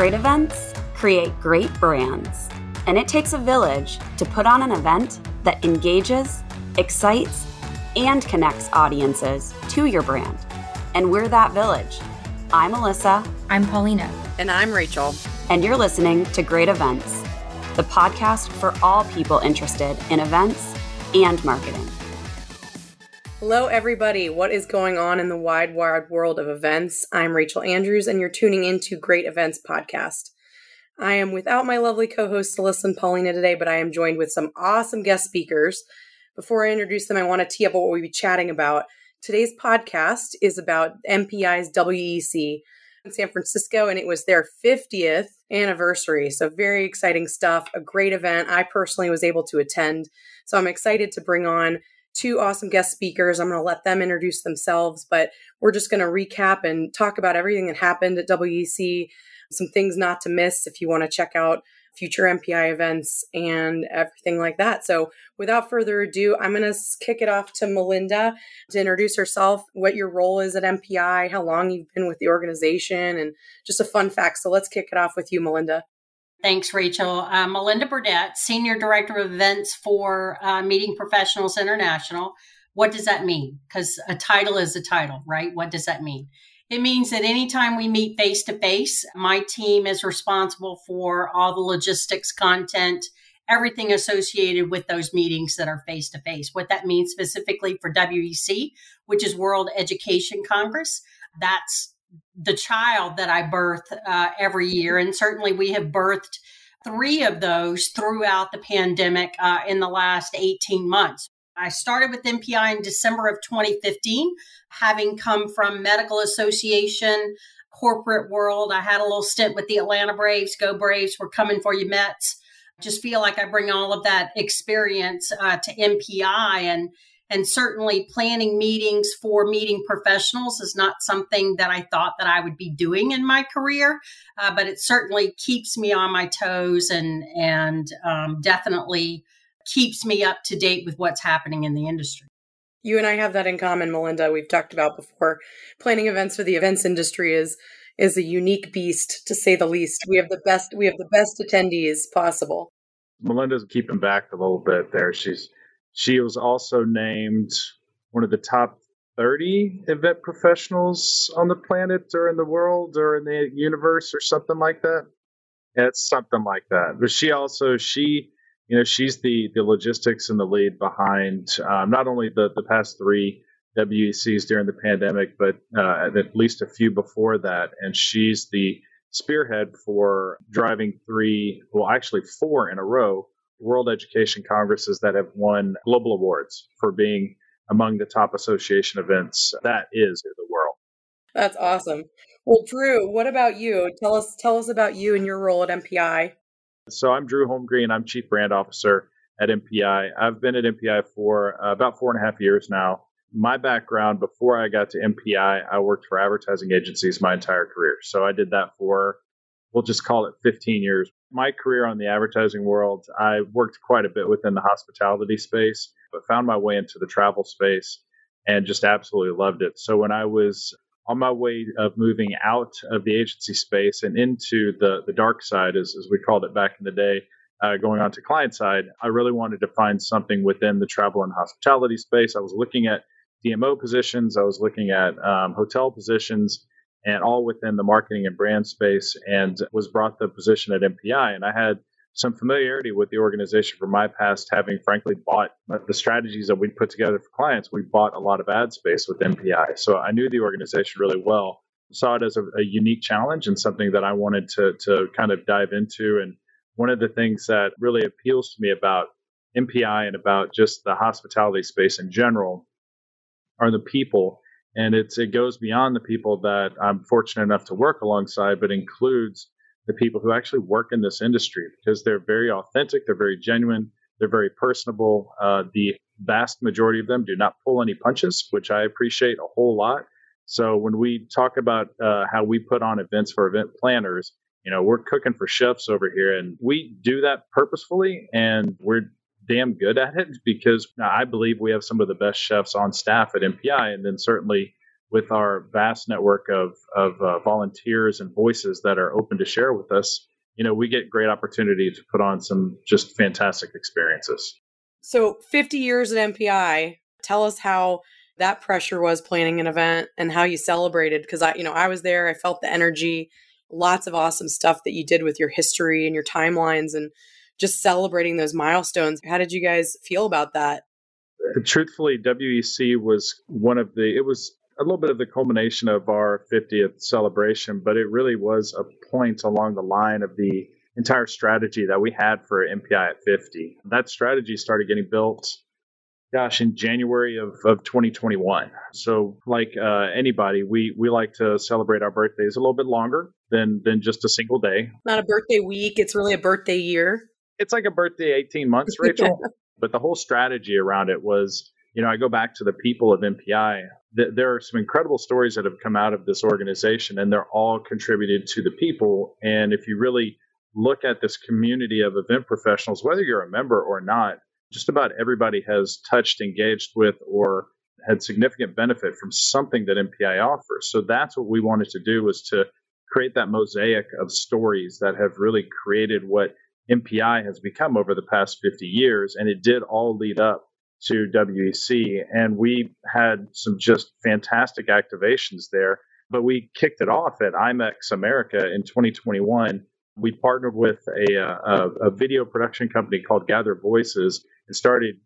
Great events create great brands, and it takes a village to put on an event that engages, excites, and connects audiences to your brand. And we're that village. I'm Alyssa. I'm Paulina. And I'm Rachel. And you're listening to Great Events, the podcast for all people interested in events and marketing. Hello, everybody. What is going on in the wide, wide world of events? I'm Rachel Andrews, and you're tuning into Great Events Podcast. I am without my lovely co hosts, Alyssa and Paulina, today, but I am joined with some awesome guest speakers. Before I introduce them, I want to tee up what we'll be chatting about. Today's podcast is about MPI's WEC in San Francisco, and it was their 50th anniversary. So, very exciting stuff, a great event. I personally was able to attend. So, I'm excited to bring on two awesome guest speakers. I'm going to let them introduce themselves, but we're just going to recap and talk about everything that happened at WEC, some things not to miss if you want to check out future MPI events and everything like that. So, without further ado, I'm going to kick it off to Melinda to introduce herself, what your role is at MPI, how long you've been with the organization, and just a fun fact. So, let's kick it off with you, Melinda. Thanks, Rachel. Uh, Melinda Burdette, Senior Director of Events for uh, Meeting Professionals International. What does that mean? Because a title is a title, right? What does that mean? It means that anytime we meet face to face, my team is responsible for all the logistics, content, everything associated with those meetings that are face to face. What that means specifically for WEC, which is World Education Congress, that's the child that I birth uh, every year. And certainly we have birthed three of those throughout the pandemic uh, in the last 18 months. I started with MPI in December of 2015, having come from medical association, corporate world. I had a little stint with the Atlanta Braves. Go Braves, we're coming for you, Mets. Just feel like I bring all of that experience uh, to MPI and and certainly planning meetings for meeting professionals is not something that I thought that I would be doing in my career, uh, but it certainly keeps me on my toes and and um, definitely keeps me up to date with what's happening in the industry. You and I have that in common, Melinda. We've talked about before. Planning events for the events industry is is a unique beast to say the least. We have the best we have the best attendees possible. Melinda's keeping back a little bit there. She's she was also named one of the top 30 event professionals on the planet or in the world or in the universe or something like that. Yeah, it's something like that. But she also she you know she's the the logistics and the lead behind um, not only the the past three WECs during the pandemic, but uh, at least a few before that. And she's the spearhead for driving three, well, actually four in a row World Education Congresses that have won global awards for being among the top association events. That is in the world. That's awesome. Well, Drew, what about you? Tell us tell us about you and your role at MPI. So I'm Drew Holmgren. I'm Chief Brand Officer at MPI. I've been at MPI for uh, about four and a half years now. My background before I got to MPI, I worked for advertising agencies my entire career. So I did that for we'll just call it 15 years. My career on the advertising world, I worked quite a bit within the hospitality space, but found my way into the travel space and just absolutely loved it. So when I was on my way of moving out of the agency space and into the, the dark side, as, as we called it back in the day, uh, going on to client side, I really wanted to find something within the travel and hospitality space. I was looking at DMO positions, I was looking at um, hotel positions, and all within the marketing and brand space and was brought the position at MPI. And I had some familiarity with the organization from my past, having frankly bought the strategies that we put together for clients. We bought a lot of ad space with MPI. So I knew the organization really well, saw it as a, a unique challenge and something that I wanted to, to kind of dive into. And one of the things that really appeals to me about MPI and about just the hospitality space in general are the people and it's it goes beyond the people that I'm fortunate enough to work alongside, but includes the people who actually work in this industry because they're very authentic, they're very genuine, they're very personable. Uh, the vast majority of them do not pull any punches, which I appreciate a whole lot. So when we talk about uh, how we put on events for event planners, you know, we're cooking for chefs over here, and we do that purposefully, and we're damn good at it because I believe we have some of the best chefs on staff at MPI. And then certainly with our vast network of, of uh, volunteers and voices that are open to share with us, you know, we get great opportunity to put on some just fantastic experiences. So 50 years at MPI, tell us how that pressure was planning an event and how you celebrated because I, you know, I was there, I felt the energy, lots of awesome stuff that you did with your history and your timelines and just celebrating those milestones. How did you guys feel about that? Truthfully, WEC was one of the, it was a little bit of the culmination of our 50th celebration, but it really was a point along the line of the entire strategy that we had for MPI at 50. That strategy started getting built, gosh, in January of, of 2021. So, like uh, anybody, we, we like to celebrate our birthdays a little bit longer than, than just a single day. Not a birthday week, it's really a birthday year. It's like a birthday 18 months, Rachel. but the whole strategy around it was you know, I go back to the people of MPI. Th- there are some incredible stories that have come out of this organization, and they're all contributed to the people. And if you really look at this community of event professionals, whether you're a member or not, just about everybody has touched, engaged with, or had significant benefit from something that MPI offers. So that's what we wanted to do was to create that mosaic of stories that have really created what MPI has become over the past 50 years. And it did all lead up to WEC. And we had some just fantastic activations there. But we kicked it off at IMEX America in 2021. We partnered with a, a, a video production company called Gather Voices and started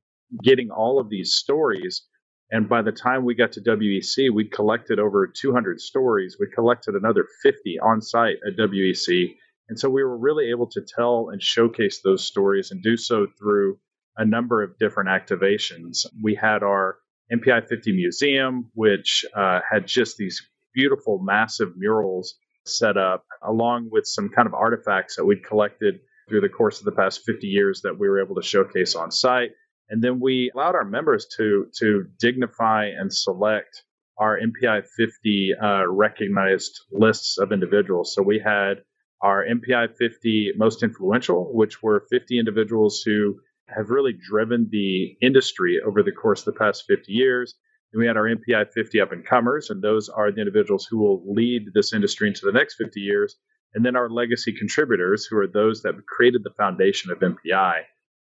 getting all of these stories. And by the time we got to WEC, we collected over 200 stories. We collected another 50 on site at WEC. And so we were really able to tell and showcase those stories and do so through a number of different activations. We had our MPI 50 museum, which uh, had just these beautiful, massive murals set up, along with some kind of artifacts that we'd collected through the course of the past 50 years that we were able to showcase on site. And then we allowed our members to to dignify and select our MPI 50 uh, recognized lists of individuals. So we had our MPI 50 most influential, which were 50 individuals who have really driven the industry over the course of the past 50 years. And we had our MPI 50 up and comers, and those are the individuals who will lead this industry into the next 50 years. And then our legacy contributors, who are those that created the foundation of MPI.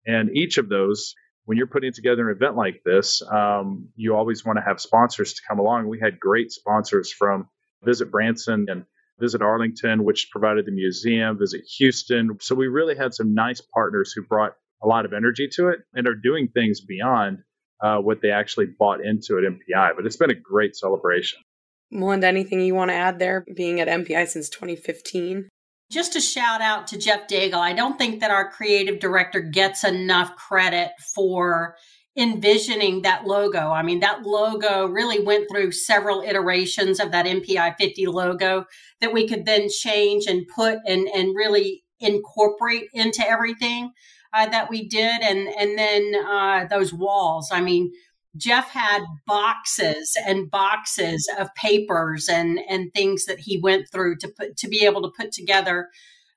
And each of those, when you're putting together an event like this, um, you always want to have sponsors to come along. We had great sponsors from Visit Branson and Visit Arlington, which provided the museum, Visit Houston. So we really had some nice partners who brought a lot of energy to it and are doing things beyond uh, what they actually bought into at MPI. But it's been a great celebration. Melinda, anything you want to add there, being at MPI since 2015? Just a shout out to Jeff Daigle. I don't think that our creative director gets enough credit for envisioning that logo. I mean, that logo really went through several iterations of that MPI 50 logo that we could then change and put and, and really incorporate into everything uh, that we did, and and then uh, those walls. I mean, Jeff had boxes and boxes of papers and and things that he went through to put to be able to put together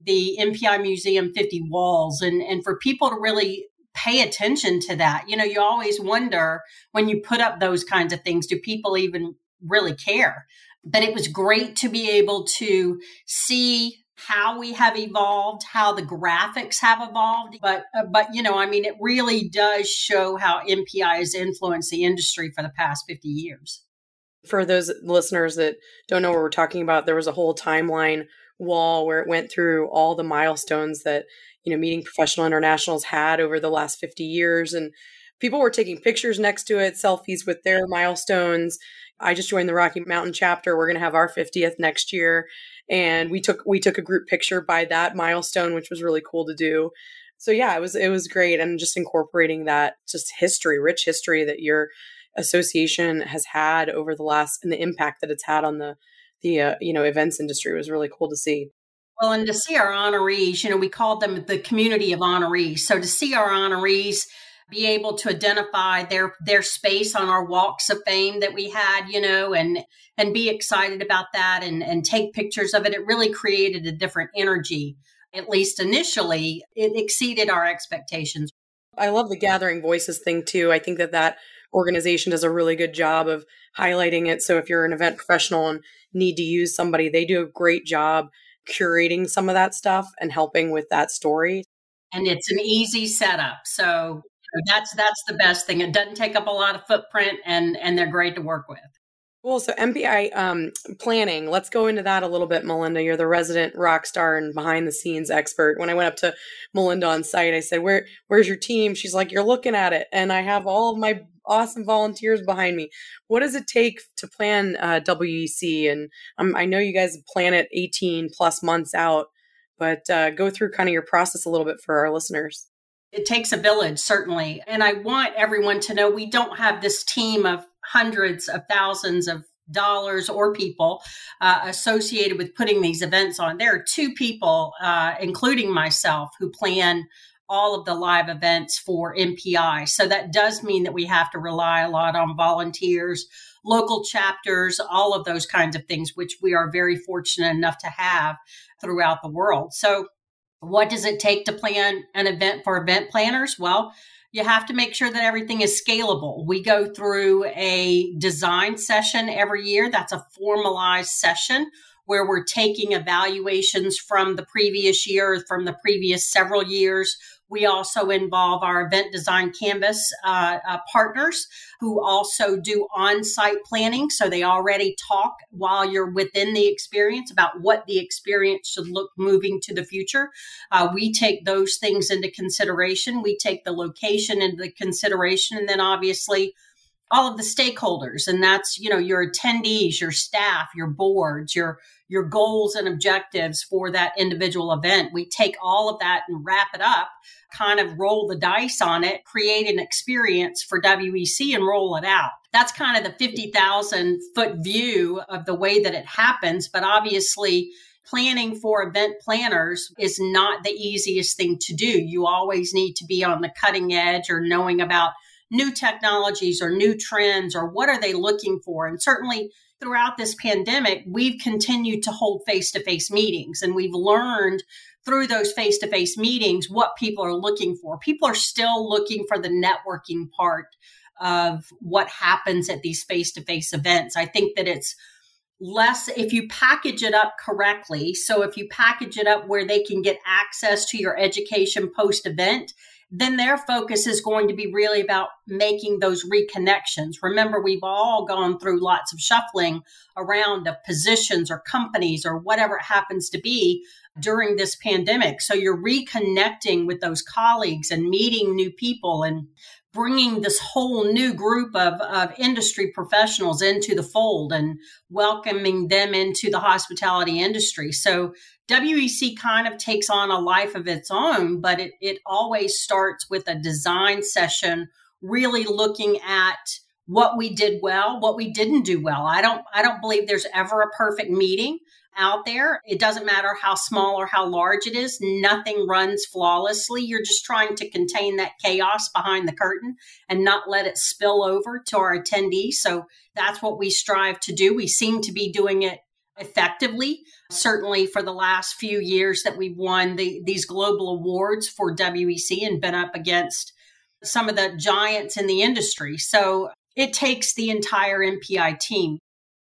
the MPI Museum 50 walls, and and for people to really pay attention to that. You know, you always wonder when you put up those kinds of things, do people even really care? But it was great to be able to see how we have evolved, how the graphics have evolved. But, uh, but you know, I mean, it really does show how MPI has influenced the industry for the past 50 years. For those listeners that don't know what we're talking about, there was a whole timeline wall where it went through all the milestones that, you know, meeting professional internationals had over the last 50 years. And people were taking pictures next to it, selfies with their milestones. I just joined the Rocky Mountain chapter. We're going to have our 50th next year and we took we took a group picture by that milestone which was really cool to do so yeah it was it was great and just incorporating that just history rich history that your association has had over the last and the impact that it's had on the the uh, you know events industry was really cool to see well and to see our honorees you know we called them the community of honorees. So to see our honorees be able to identify their their space on our walks of fame that we had you know and and be excited about that and and take pictures of it it really created a different energy. At least initially it exceeded our expectations. I love the gathering voices thing too. I think that that organization does a really good job of highlighting it. So if you're an event professional and need to use somebody, they do a great job curating some of that stuff and helping with that story. And it's an easy setup. So that's that's the best thing. It doesn't take up a lot of footprint and and they're great to work with. Cool. So MPI um, planning. Let's go into that a little bit, Melinda. You're the resident rock star and behind the scenes expert. When I went up to Melinda on site, I said, "Where, where's your team?" She's like, "You're looking at it," and I have all of my awesome volunteers behind me. What does it take to plan uh, WEC? And um, I know you guys plan it 18 plus months out, but uh, go through kind of your process a little bit for our listeners. It takes a village, certainly. And I want everyone to know we don't have this team of hundreds of thousands of dollars or people uh, associated with putting these events on. There are two people, uh, including myself, who plan all of the live events for MPI. So that does mean that we have to rely a lot on volunteers, local chapters, all of those kinds of things, which we are very fortunate enough to have throughout the world. So, what does it take to plan an event for event planners? Well, you have to make sure that everything is scalable. We go through a design session every year. That's a formalized session where we're taking evaluations from the previous year, from the previous several years. We also involve our event design canvas uh, uh, partners who also do on site planning. So they already talk while you're within the experience about what the experience should look moving to the future. Uh, we take those things into consideration. We take the location into consideration. And then obviously, all of the stakeholders and that's you know your attendees your staff your boards your your goals and objectives for that individual event we take all of that and wrap it up kind of roll the dice on it, create an experience for WEC and roll it out. That's kind of the 50,000 foot view of the way that it happens. But obviously, planning for event planners is not the easiest thing to do. You always need to be on the cutting edge or knowing about new technologies or new trends or what are they looking for. And certainly, throughout this pandemic, we've continued to hold face to face meetings and we've learned through those face to face meetings what people are looking for. People are still looking for the networking part of what happens at these face to face events. I think that it's less if you package it up correctly. So if you package it up where they can get access to your education post event, then their focus is going to be really about making those reconnections. Remember, we've all gone through lots of shuffling around of positions or companies or whatever it happens to be during this pandemic. So you're reconnecting with those colleagues and meeting new people and bringing this whole new group of, of industry professionals into the fold and welcoming them into the hospitality industry. So WEC kind of takes on a life of its own, but it, it always starts with a design session, really looking at what we did well, what we didn't do well. I don't I don't believe there's ever a perfect meeting out there. It doesn't matter how small or how large it is, nothing runs flawlessly. You're just trying to contain that chaos behind the curtain and not let it spill over to our attendees. So that's what we strive to do. We seem to be doing it effectively. Certainly for the last few years that we've won the, these global awards for WEC and been up against some of the giants in the industry. So it takes the entire MPI team.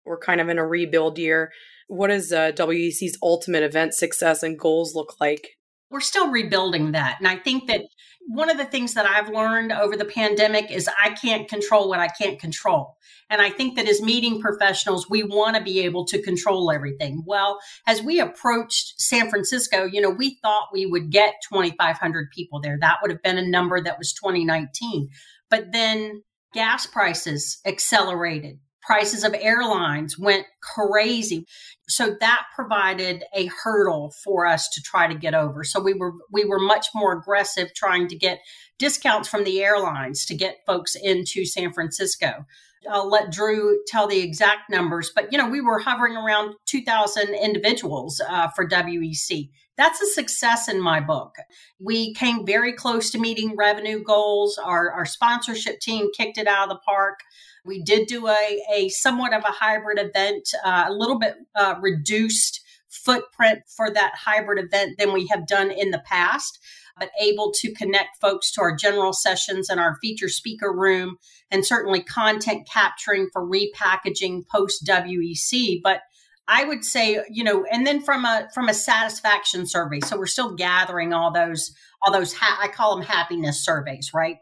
We're kind of in a rebuild year what does uh, WEC's ultimate event success and goals look like? We're still rebuilding that. And I think that one of the things that I've learned over the pandemic is I can't control what I can't control. And I think that as meeting professionals, we want to be able to control everything. Well, as we approached San Francisco, you know, we thought we would get 2,500 people there. That would have been a number that was 2019. But then gas prices accelerated prices of airlines went crazy so that provided a hurdle for us to try to get over so we were we were much more aggressive trying to get discounts from the airlines to get folks into San Francisco I'll let Drew tell the exact numbers, but you know we were hovering around 2,000 individuals uh, for WEC. That's a success in my book. We came very close to meeting revenue goals. Our, our sponsorship team kicked it out of the park. We did do a, a somewhat of a hybrid event, uh, a little bit uh, reduced footprint for that hybrid event than we have done in the past. but able to connect folks to our general sessions and our feature speaker room, and certainly content capturing for repackaging post WEC. But I would say, you know, and then from a from a satisfaction survey. So we're still gathering all those all those ha- I call them happiness surveys, right?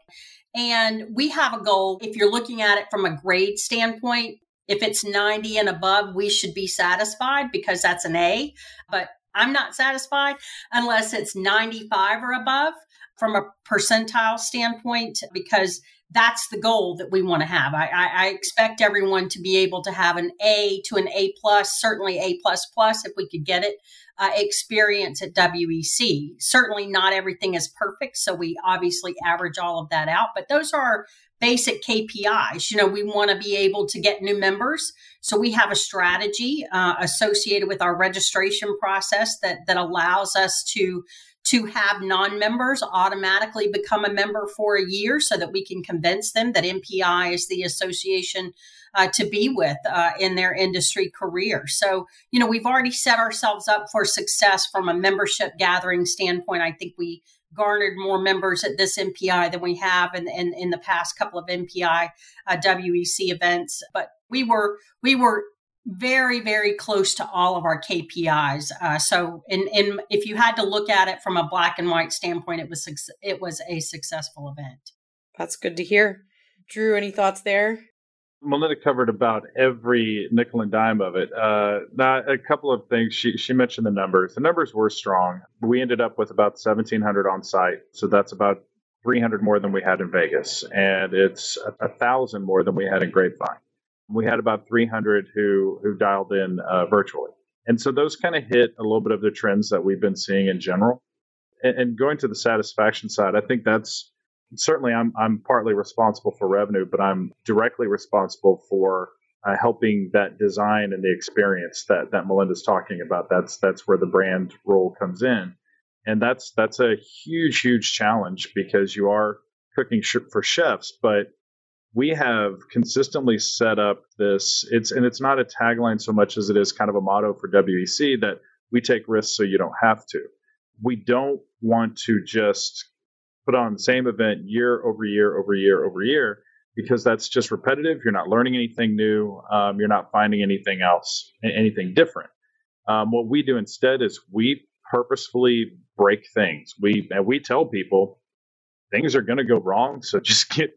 And we have a goal. If you're looking at it from a grade standpoint, if it's 90 and above, we should be satisfied because that's an A. But I'm not satisfied unless it's 95 or above from a percentile standpoint because that's the goal that we want to have. I, I, I, expect everyone to be able to have an A to an A plus, certainly A plus plus if we could get it. Uh, experience at WEC. Certainly, not everything is perfect, so we obviously average all of that out. But those are basic KPIs. You know, we want to be able to get new members, so we have a strategy uh, associated with our registration process that that allows us to to have non-members automatically become a member for a year so that we can convince them that MPI is the association uh, to be with uh, in their industry career. So, you know, we've already set ourselves up for success from a membership gathering standpoint. I think we garnered more members at this MPI than we have in, in, in the past couple of MPI uh, WEC events. But we were we were very very close to all of our KPIs. Uh, so, in, in if you had to look at it from a black and white standpoint, it was it was a successful event. That's good to hear. Drew, any thoughts there? Melinda covered about every nickel and dime of it. Uh, not a couple of things. She she mentioned the numbers. The numbers were strong. We ended up with about 1,700 on site, so that's about 300 more than we had in Vegas, and it's a, a thousand more than we had in Grapevine. We had about 300 who who dialed in uh, virtually, and so those kind of hit a little bit of the trends that we've been seeing in general. And, and going to the satisfaction side, I think that's certainly I'm I'm partly responsible for revenue, but I'm directly responsible for uh, helping that design and the experience that that Melinda's talking about. That's that's where the brand role comes in, and that's that's a huge huge challenge because you are cooking sh- for chefs, but we have consistently set up this it's and it's not a tagline so much as it is kind of a motto for WEC that we take risks so you don't have to. We don't want to just put on the same event year over year over year over year because that's just repetitive. You're not learning anything new. Um, you're not finding anything else, anything different. Um, what we do instead is we purposefully break things. We and we tell people things are going to go wrong, so just get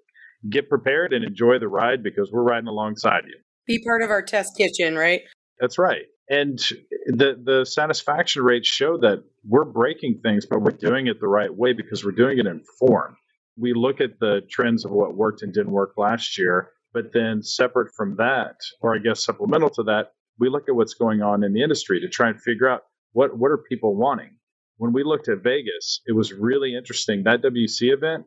get prepared and enjoy the ride because we're riding alongside you. Be part of our test kitchen, right? That's right and the the satisfaction rates show that we're breaking things, but we're doing it the right way because we're doing it informed. We look at the trends of what worked and didn't work last year, but then separate from that, or I guess supplemental to that, we look at what's going on in the industry to try and figure out what what are people wanting. When we looked at Vegas, it was really interesting. That WC event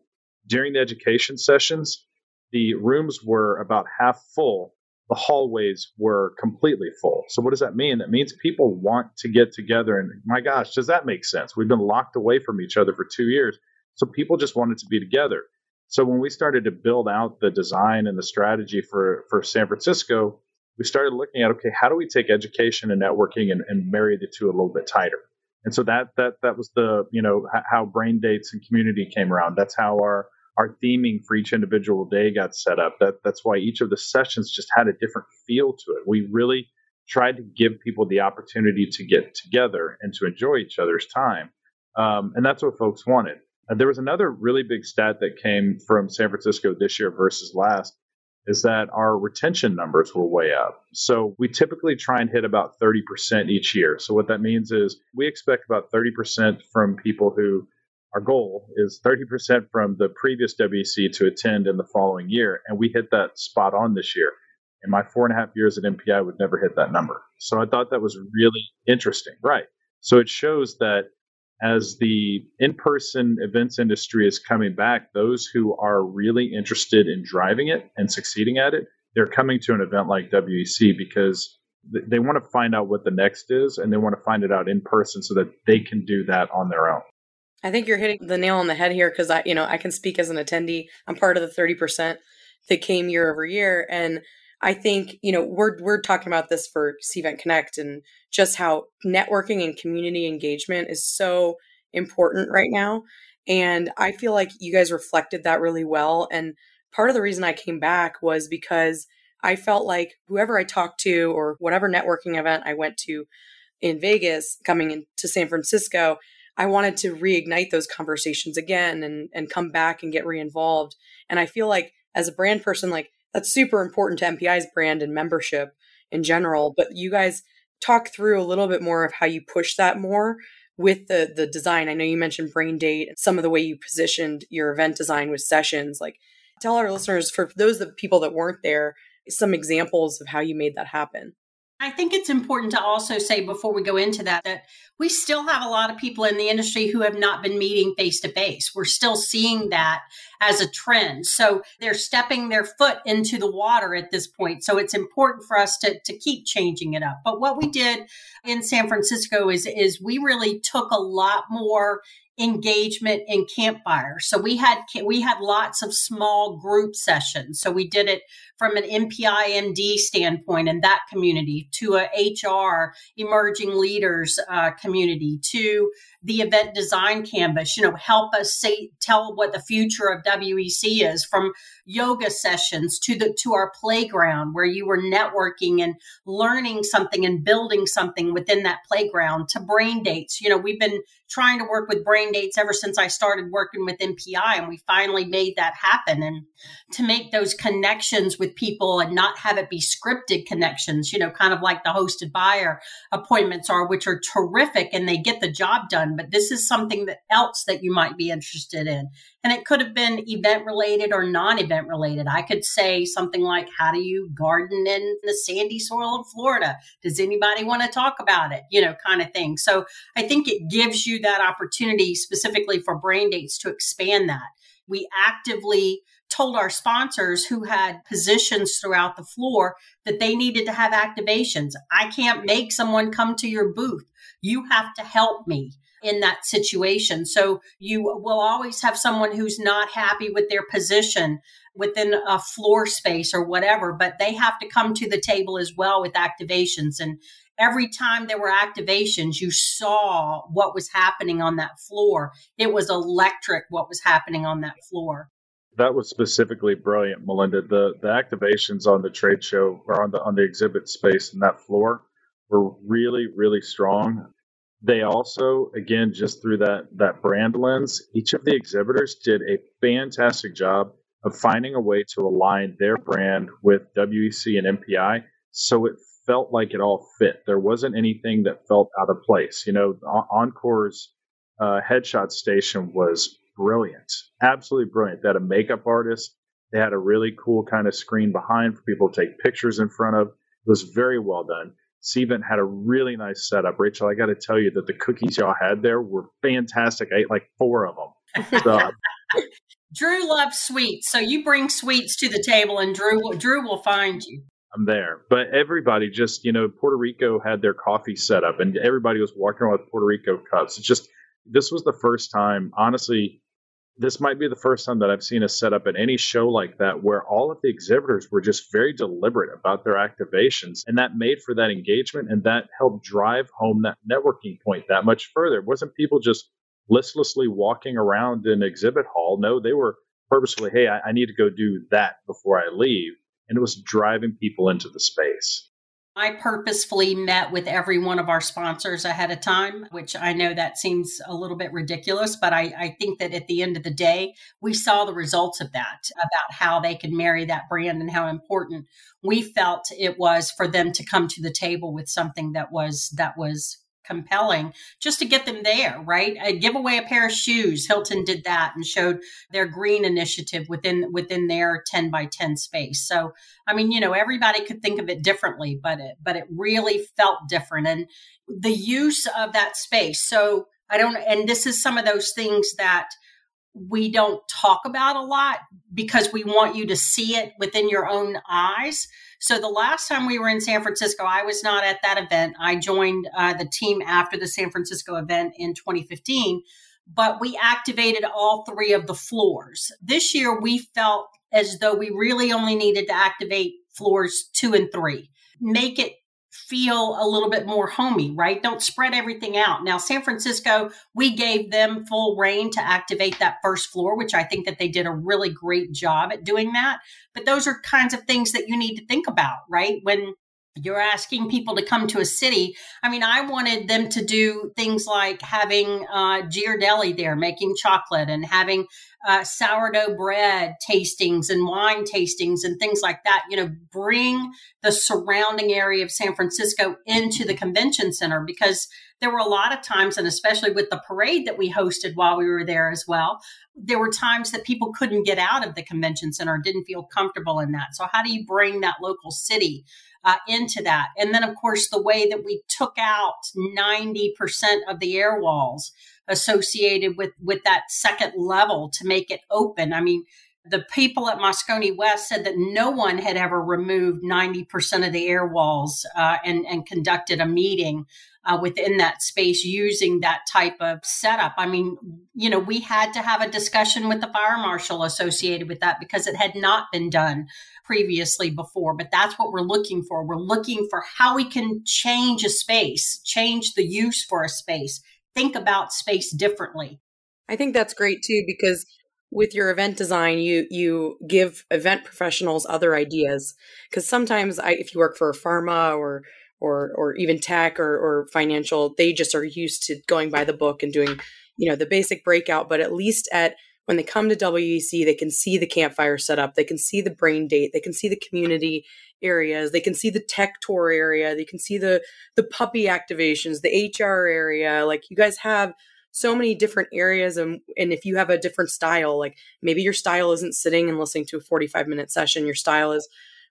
during the education sessions, the rooms were about half full the hallways were completely full. So what does that mean? That means people want to get together. And my gosh, does that make sense? We've been locked away from each other for two years. So people just wanted to be together. So when we started to build out the design and the strategy for, for San Francisco, we started looking at, okay, how do we take education and networking and, and marry the two a little bit tighter? And so that, that, that was the, you know, how brain dates and community came around. That's how our, our theming for each individual day got set up. That that's why each of the sessions just had a different feel to it. We really tried to give people the opportunity to get together and to enjoy each other's time, um, and that's what folks wanted. Uh, there was another really big stat that came from San Francisco this year versus last. Is that our retention numbers were way up. So we typically try and hit about 30% each year. So what that means is we expect about 30% from people who our goal is 30% from the previous WEC to attend in the following year. And we hit that spot on this year. In my four and a half years at MPI, would never hit that number. So I thought that was really interesting. Right. So it shows that as the in person events industry is coming back, those who are really interested in driving it and succeeding at it, they're coming to an event like WEC because they want to find out what the next is and they want to find it out in person so that they can do that on their own. I think you're hitting the nail on the head here because I, you know, I can speak as an attendee. I'm part of the 30% that came year over year. And I think, you know, we're we're talking about this for Cvent Connect and just how networking and community engagement is so important right now. And I feel like you guys reflected that really well. And part of the reason I came back was because I felt like whoever I talked to or whatever networking event I went to in Vegas coming into San Francisco, I wanted to reignite those conversations again and and come back and get re-involved. And I feel like as a brand person, like that's super important to MPI's brand and membership in general. But you guys talk through a little bit more of how you push that more with the the design. I know you mentioned brain date and some of the way you positioned your event design with sessions. Like tell our listeners for those the people that weren't there, some examples of how you made that happen. I think it's important to also say before we go into that that we still have a lot of people in the industry who have not been meeting face to face. We're still seeing that as a trend. So they're stepping their foot into the water at this point. So it's important for us to, to keep changing it up. But what we did in San Francisco is, is we really took a lot more engagement in campfire. So we had we had lots of small group sessions. So we did it from an MPIMD standpoint in that community to a HR emerging leaders uh, community to the event design canvas. You know, help us say tell what the future of WEC is from yoga sessions to the to our playground where you were networking and learning something and building something within that playground to brain dates. You know, we've been trying to work with brain dates ever since I started working with MPI and we finally made that happen and to make those connections with people and not have it be scripted connections, you know, kind of like the hosted buyer appointments are which are terrific and they get the job done, but this is something that else that you might be interested in. And it could have been event related or non event related. I could say something like, How do you garden in the sandy soil of Florida? Does anybody want to talk about it? You know, kind of thing. So I think it gives you that opportunity specifically for brain dates to expand that. We actively told our sponsors who had positions throughout the floor that they needed to have activations. I can't make someone come to your booth. You have to help me in that situation. So you will always have someone who's not happy with their position within a floor space or whatever, but they have to come to the table as well with activations. And every time there were activations, you saw what was happening on that floor. It was electric what was happening on that floor. That was specifically brilliant, Melinda. The the activations on the trade show or on the on the exhibit space and that floor were really, really strong. They also again just through that that brand lens each of the exhibitors did a fantastic job of finding a way to align their brand with wec and mpi so it felt like it all fit. There wasn't anything that felt out of place. You know encore's uh, headshot station was brilliant absolutely brilliant they had a makeup artist they had a really cool kind of screen behind for people to take pictures in front of it was very well done Cvent had a really nice setup. Rachel, I got to tell you that the cookies y'all had there were fantastic. I ate like four of them. So, Drew loves sweets, so you bring sweets to the table, and Drew Drew will find you. I'm there, but everybody just you know Puerto Rico had their coffee set up, and everybody was walking around with Puerto Rico cups. It's just this was the first time, honestly, this might be the first time that I've seen a setup at any show like that where all of the exhibitors were just very deliberate about their activations. And that made for that engagement and that helped drive home that networking point that much further. It wasn't people just listlessly walking around an exhibit hall. No, they were purposefully, hey, I, I need to go do that before I leave. And it was driving people into the space. I purposefully met with every one of our sponsors ahead of time, which I know that seems a little bit ridiculous, but I, I, think that at the end of the day, we saw the results of that about how they could marry that brand and how important we felt it was for them to come to the table with something that was that was compelling just to get them there, right? I give away a pair of shoes. Hilton did that and showed their green initiative within within their 10 by 10 space. So, I mean, you know, everybody could think of it differently, but it but it really felt different and the use of that space. So, I don't and this is some of those things that we don't talk about a lot because we want you to see it within your own eyes. So the last time we were in San Francisco, I was not at that event. I joined uh, the team after the San Francisco event in 2015, but we activated all three of the floors. This year, we felt as though we really only needed to activate floors two and three, make it feel a little bit more homey, right? Don't spread everything out. Now, San Francisco, we gave them full rein to activate that first floor, which I think that they did a really great job at doing that. But those are kinds of things that you need to think about, right? When you're asking people to come to a city. I mean, I wanted them to do things like having uh, Ghirardelli there making chocolate and having uh, sourdough bread tastings and wine tastings and things like that. You know, bring the surrounding area of San Francisco into the convention center because there were a lot of times, and especially with the parade that we hosted while we were there as well, there were times that people couldn't get out of the convention center, didn't feel comfortable in that. So, how do you bring that local city? Uh, into that. And then, of course, the way that we took out 90% of the air walls associated with with that second level to make it open. I mean, the people at Moscone West said that no one had ever removed 90% of the air walls uh, and, and conducted a meeting uh, within that space using that type of setup. I mean, you know, we had to have a discussion with the fire marshal associated with that because it had not been done previously before. But that's what we're looking for. We're looking for how we can change a space, change the use for a space, think about space differently. I think that's great too because with your event design you you give event professionals other ideas because sometimes I, if you work for a pharma or or or even tech or, or financial they just are used to going by the book and doing you know the basic breakout but at least at when they come to WEC they can see the campfire setup they can see the brain date they can see the community areas. They can see the tech tour area. They can see the the puppy activations, the HR area. Like you guys have so many different areas and and if you have a different style, like maybe your style isn't sitting and listening to a 45 minute session, your style is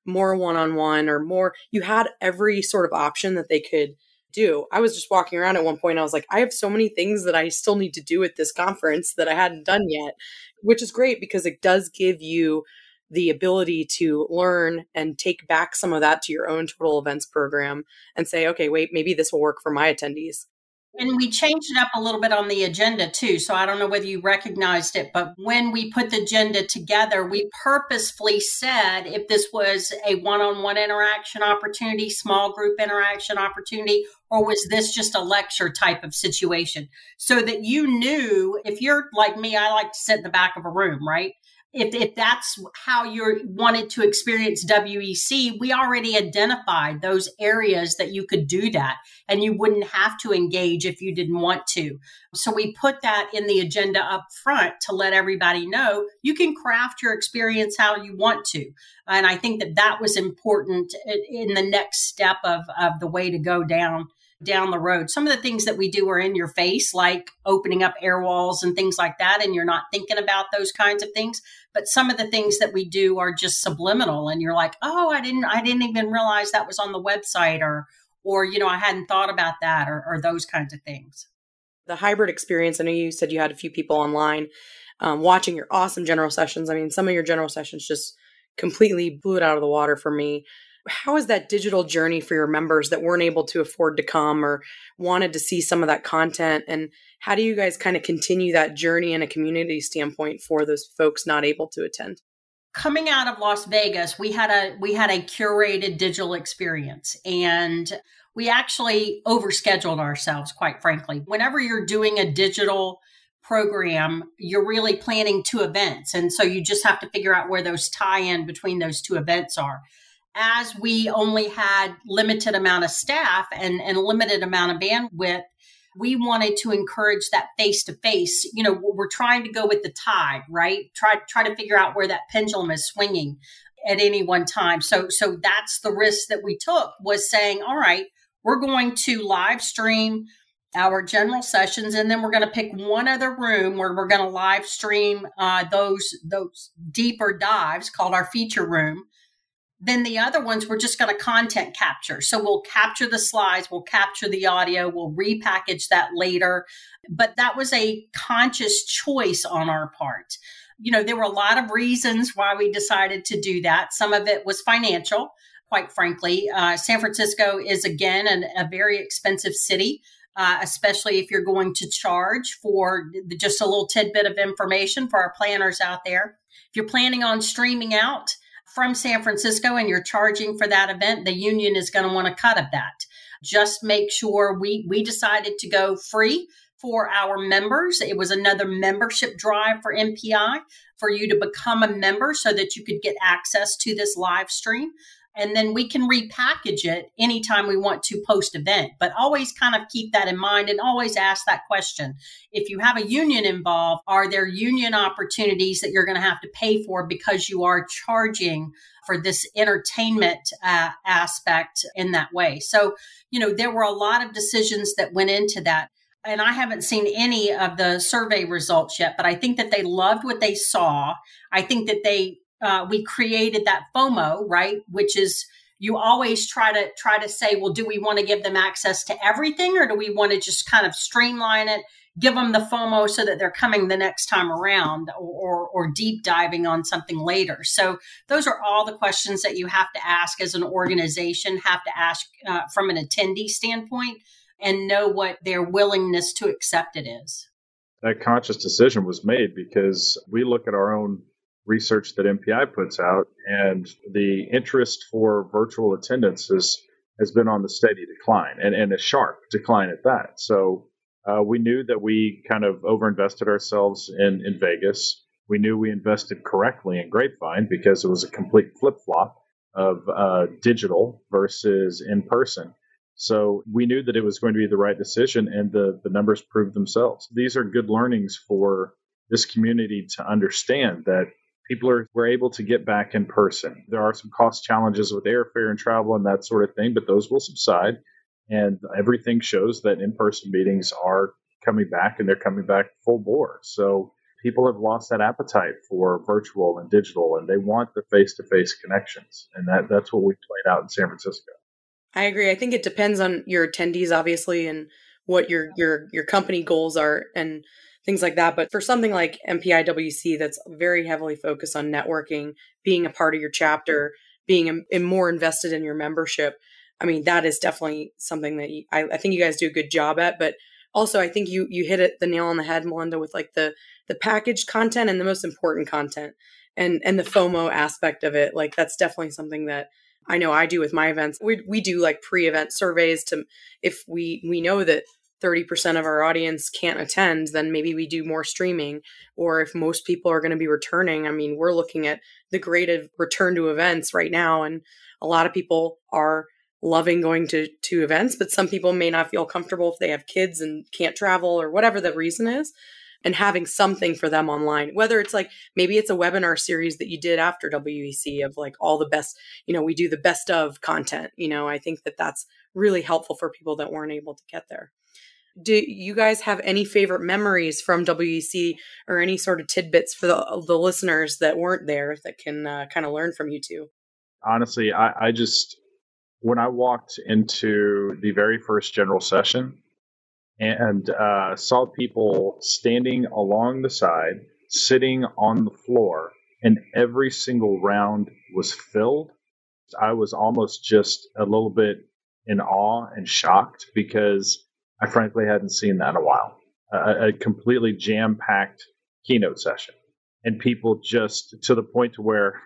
more one-on-one or more you had every sort of option that they could do. I was just walking around at one point I was like I have so many things that I still need to do at this conference that I hadn't done yet, which is great because it does give you the ability to learn and take back some of that to your own total events program and say, okay, wait, maybe this will work for my attendees. And we changed it up a little bit on the agenda too. So I don't know whether you recognized it, but when we put the agenda together, we purposefully said if this was a one on one interaction opportunity, small group interaction opportunity, or was this just a lecture type of situation? So that you knew if you're like me, I like to sit in the back of a room, right? If, if that's how you wanted to experience WEC, we already identified those areas that you could do that and you wouldn't have to engage if you didn't want to. So we put that in the agenda up front to let everybody know you can craft your experience how you want to. And I think that that was important in the next step of, of the way to go down down the road. Some of the things that we do are in your face, like opening up air walls and things like that, and you're not thinking about those kinds of things. But some of the things that we do are just subliminal, and you're like, "Oh, I didn't, I didn't even realize that was on the website," or, or you know, I hadn't thought about that, or, or those kinds of things. The hybrid experience. I know you said you had a few people online um, watching your awesome general sessions. I mean, some of your general sessions just completely blew it out of the water for me how is that digital journey for your members that weren't able to afford to come or wanted to see some of that content? And how do you guys kind of continue that journey in a community standpoint for those folks not able to attend? Coming out of las vegas we had a we had a curated digital experience and we actually overscheduled ourselves quite frankly. Whenever you're doing a digital program, you're really planning two events. And so you just have to figure out where those tie in between those two events are as we only had limited amount of staff and, and limited amount of bandwidth, we wanted to encourage that face to face. You know, we're trying to go with the tide, right? Try try to figure out where that pendulum is swinging at any one time. So so that's the risk that we took was saying, all right, we're going to live stream our general sessions, and then we're going to pick one other room where we're going to live stream uh, those those deeper dives called our feature room then the other ones we're just going to content capture. So we'll capture the slides, we'll capture the audio, we'll repackage that later. But that was a conscious choice on our part. You know, there were a lot of reasons why we decided to do that. Some of it was financial, quite frankly. Uh, San Francisco is, again, an, a very expensive city. Uh, especially if you're going to charge for just a little tidbit of information for our planners out there. If you're planning on streaming out, from San Francisco and you're charging for that event, the union is going to want to cut of that. Just make sure we we decided to go free for our members. It was another membership drive for MPI for you to become a member so that you could get access to this live stream and then we can repackage it anytime we want to post event but always kind of keep that in mind and always ask that question if you have a union involved are there union opportunities that you're going to have to pay for because you are charging for this entertainment uh, aspect in that way so you know there were a lot of decisions that went into that and I haven't seen any of the survey results yet, but I think that they loved what they saw. I think that they uh, we created that FOMO, right? Which is you always try to try to say, well, do we want to give them access to everything, or do we want to just kind of streamline it, give them the FOMO so that they're coming the next time around, or or, or deep diving on something later? So those are all the questions that you have to ask as an organization, have to ask uh, from an attendee standpoint, and know what their willingness to accept it is. That conscious decision was made because we look at our own research that MPI puts out, and the interest for virtual attendance has been on the steady decline and, and a sharp decline at that. So uh, we knew that we kind of overinvested ourselves in, in Vegas. We knew we invested correctly in Grapevine because it was a complete flip flop of uh, digital versus in person. So we knew that it was going to be the right decision, and the, the numbers proved themselves. These are good learnings for this community to understand that people are were able to get back in person. There are some cost challenges with airfare and travel and that sort of thing, but those will subside. And everything shows that in-person meetings are coming back and they're coming back full bore. So people have lost that appetite for virtual and digital and they want the face-to-face connections. And that that's what we played out in San Francisco. I agree. I think it depends on your attendees obviously and what your your your company goals are and things like that. But for something like MPIWC, that's very heavily focused on networking, being a part of your chapter, being a more invested in your membership, I mean, that is definitely something that you, I, I think you guys do a good job at. But also, I think you you hit it the nail on the head, Melinda, with like the the packaged content and the most important content, and and the FOMO aspect of it. Like that's definitely something that I know I do with my events. We we do like pre-event surveys to if we we know that 30% of our audience can't attend, then maybe we do more streaming. Or if most people are going to be returning, I mean, we're looking at the great return to events right now. And a lot of people are loving going to, to events, but some people may not feel comfortable if they have kids and can't travel or whatever the reason is. And having something for them online, whether it's like maybe it's a webinar series that you did after WEC of like all the best, you know, we do the best of content. You know, I think that that's really helpful for people that weren't able to get there do you guys have any favorite memories from WEC or any sort of tidbits for the, the listeners that weren't there that can uh, kind of learn from you two? Honestly, I, I just, when I walked into the very first general session and uh, saw people standing along the side, sitting on the floor, and every single round was filled, I was almost just a little bit in awe and shocked because I frankly hadn't seen that in a while. A, a completely jam packed keynote session, and people just to the point to where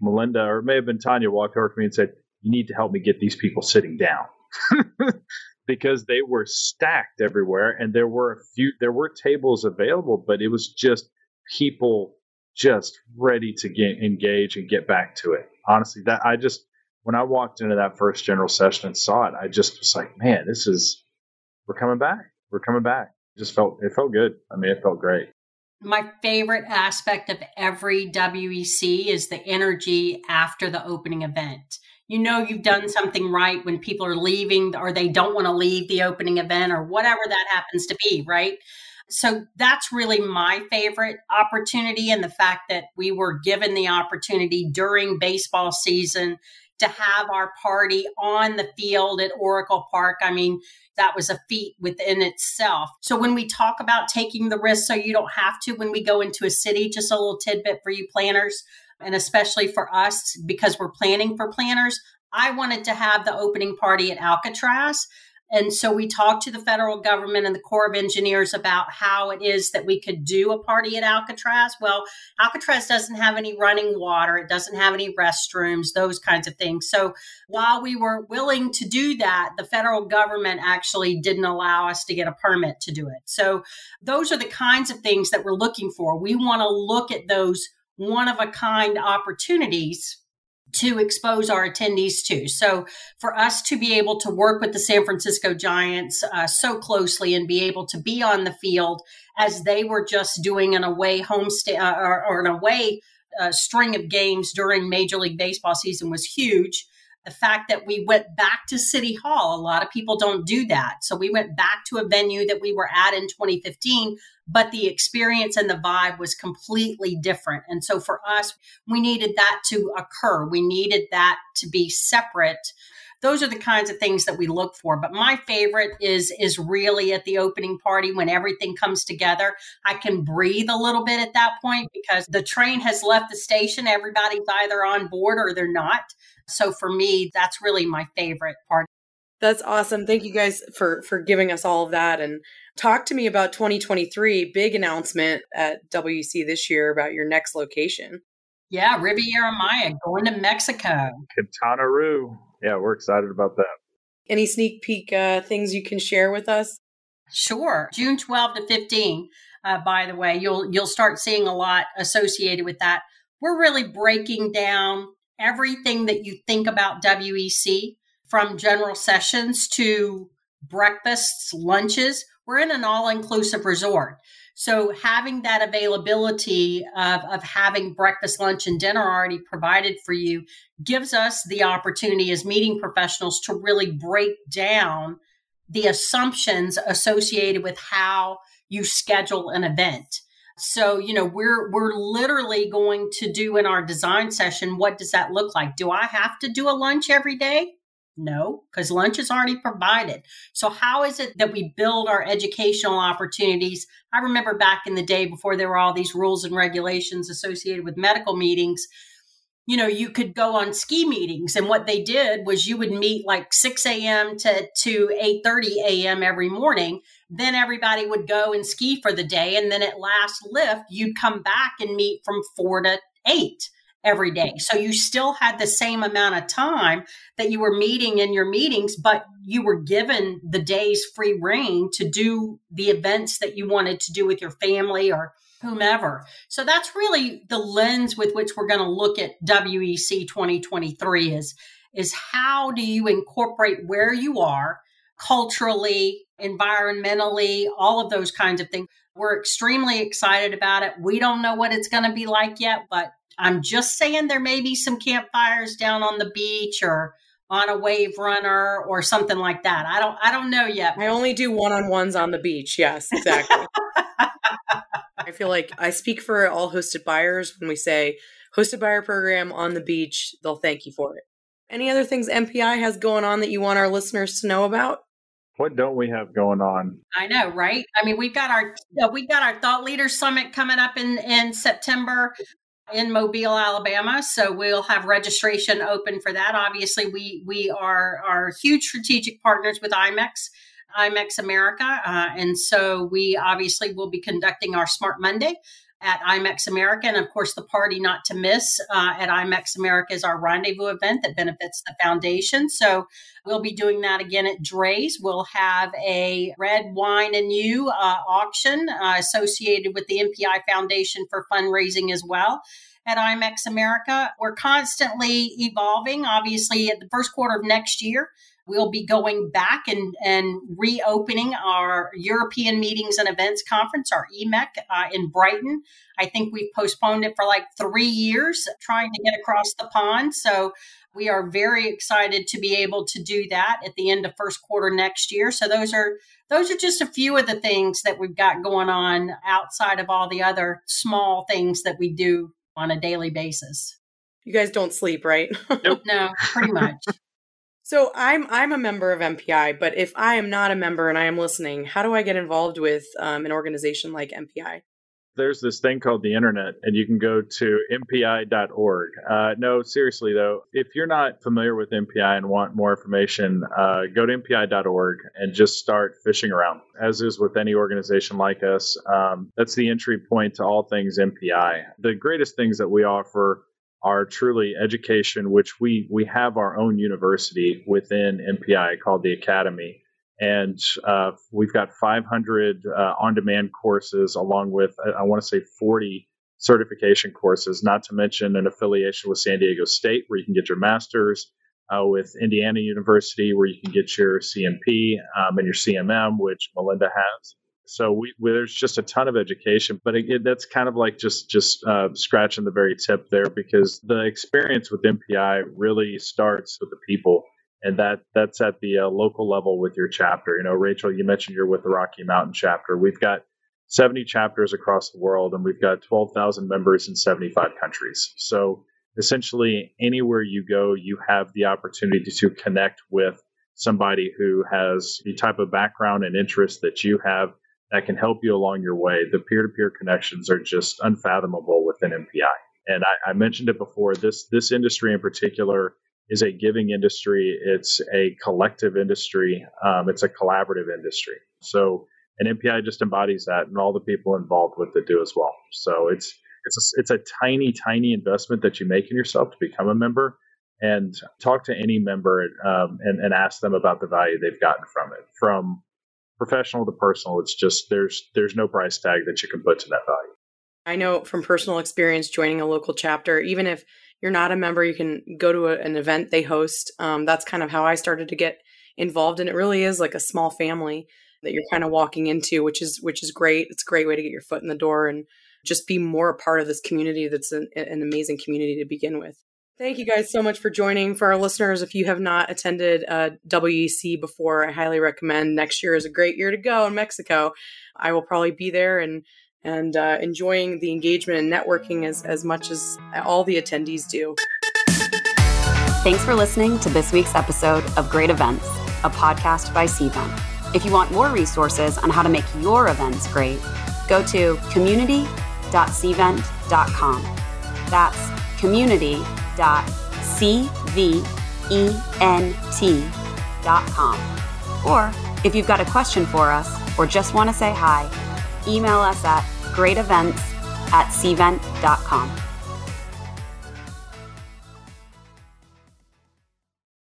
Melinda or it may have been Tanya walked over to me and said, "You need to help me get these people sitting down." because they were stacked everywhere and there were a few there were tables available but it was just people just ready to get engage and get back to it honestly that i just when i walked into that first general session and saw it i just was like man this is we're coming back. We're coming back. It just felt it felt good. I mean, it felt great. My favorite aspect of every WEC is the energy after the opening event. You know you've done something right when people are leaving or they don't want to leave the opening event or whatever that happens to be, right? So that's really my favorite opportunity and the fact that we were given the opportunity during baseball season to have our party on the field at Oracle Park. I mean, that was a feat within itself. So when we talk about taking the risk so you don't have to when we go into a city, just a little tidbit for you planners and especially for us because we're planning for planners. I wanted to have the opening party at Alcatraz And so we talked to the federal government and the Corps of Engineers about how it is that we could do a party at Alcatraz. Well, Alcatraz doesn't have any running water, it doesn't have any restrooms, those kinds of things. So while we were willing to do that, the federal government actually didn't allow us to get a permit to do it. So those are the kinds of things that we're looking for. We want to look at those one of a kind opportunities to expose our attendees to. So, for us to be able to work with the San Francisco Giants uh, so closely and be able to be on the field as they were just doing an away homestay uh, or, or, an away uh, string of games during Major League Baseball season was huge. The fact that we went back to City Hall, a lot of people don't do that. So we went back to a venue that we were at in 2015, but the experience and the vibe was completely different. And so for us, we needed that to occur. We needed that to be separate those are the kinds of things that we look for. But my favorite is is really at the opening party when everything comes together. I can breathe a little bit at that point because the train has left the station. Everybody's either on board or they're not. So for me that's really my favorite part. That's awesome. Thank you guys for for giving us all of that. And Talk to me about 2023, big announcement at WC this year about your next location. Yeah, Riviera Maya going to Mexico. Quintana Roo. Yeah, we're excited about that. Any sneak peek uh, things you can share with us? Sure. June 12 to 15. Uh, by the way, you'll you'll start seeing a lot associated with that. We're really breaking down everything that you think about WEC from general sessions to breakfasts, lunches we're in an all inclusive resort. So having that availability of, of having breakfast, lunch, and dinner already provided for you gives us the opportunity as meeting professionals to really break down the assumptions associated with how you schedule an event. So, you know, we're we're literally going to do in our design session what does that look like? Do I have to do a lunch every day? No, because lunch is already provided. So, how is it that we build our educational opportunities? I remember back in the day before there were all these rules and regulations associated with medical meetings. You know, you could go on ski meetings, and what they did was you would meet like 6 a.m. to, to 8 30 a.m. every morning. Then everybody would go and ski for the day. And then at last lift, you'd come back and meet from 4 to 8 every day. So you still had the same amount of time that you were meeting in your meetings, but you were given the day's free rein to do the events that you wanted to do with your family or whomever. So that's really the lens with which we're going to look at WEC 2023 is is how do you incorporate where you are culturally, environmentally, all of those kinds of things. We're extremely excited about it. We don't know what it's going to be like yet, but I'm just saying there may be some campfires down on the beach or on a wave runner or something like that. I don't I don't know yet. I only do one-on-ones on the beach. Yes, exactly. I feel like I speak for all hosted buyers when we say hosted buyer program on the beach, they'll thank you for it. Any other things MPI has going on that you want our listeners to know about? What don't we have going on? I know, right? I mean, we've got our uh, we've got our thought leader summit coming up in in September in Mobile, Alabama. So we'll have registration open for that. Obviously, we we are are huge strategic partners with IMEX, IMEX America, uh, and so we obviously will be conducting our Smart Monday at IMEX America. And of course, the party not to miss uh, at IMEX America is our rendezvous event that benefits the foundation. So we'll be doing that again at Drai's. We'll have a red wine and you uh, auction uh, associated with the MPI Foundation for fundraising as well at IMEX America. We're constantly evolving. Obviously, at the first quarter of next year, We'll be going back and, and reopening our European Meetings and Events Conference, our EMEC, uh, in Brighton. I think we've postponed it for like three years, trying to get across the pond. So we are very excited to be able to do that at the end of first quarter next year. So those are those are just a few of the things that we've got going on outside of all the other small things that we do on a daily basis. You guys don't sleep, right? Nope. no, pretty much. So I'm I'm a member of MPI, but if I am not a member and I am listening, how do I get involved with um, an organization like MPI? there's this thing called the internet, and you can go to mpi.org. Uh, no, seriously though, if you're not familiar with MPI and want more information, uh, go to mpi.org and just start fishing around. As is with any organization like us, um, that's the entry point to all things MPI. The greatest things that we offer are truly education, which we we have our own university within MPI called the Academy. And uh, we've got 500 uh, on-demand courses along with i want to say 40 certification courses not to mention an affiliation with san diego state where you can get your master's uh, with indiana university where you can get your cmp um, and your cmm which melinda has so we, we, there's just a ton of education but it, that's kind of like just just uh, scratching the very tip there because the experience with mpi really starts with the people and that that's at the uh, local level with your chapter. You know, Rachel, you mentioned you're with the Rocky Mountain chapter. We've got 70 chapters across the world, and we've got 12,000 members in 75 countries. So essentially, anywhere you go, you have the opportunity to connect with somebody who has the type of background and interest that you have that can help you along your way. The peer-to-peer connections are just unfathomable within MPI. And I, I mentioned it before. This this industry in particular is a giving industry. It's a collective industry. Um, it's a collaborative industry. So, an MPI just embodies that, and all the people involved with it do as well. So it's it's a, it's a tiny, tiny investment that you make in yourself to become a member, and talk to any member um, and, and ask them about the value they've gotten from it. From professional to personal, it's just there's there's no price tag that you can put to that value. I know from personal experience joining a local chapter, even if you're not a member, you can go to a, an event they host. Um, that's kind of how I started to get involved, and it really is like a small family that you're kind of walking into, which is which is great. It's a great way to get your foot in the door and just be more a part of this community. That's an, an amazing community to begin with. Thank you guys so much for joining. For our listeners, if you have not attended uh, WEC before, I highly recommend. Next year is a great year to go in Mexico. I will probably be there and and uh, enjoying the engagement and networking as, as much as all the attendees do. Thanks for listening to this week's episode of Great Events, a podcast by Cvent. If you want more resources on how to make your events great, go to community.cvent.com. That's community.cvent.com. Or if you've got a question for us or just want to say hi, email us at greatevents at cvent.com.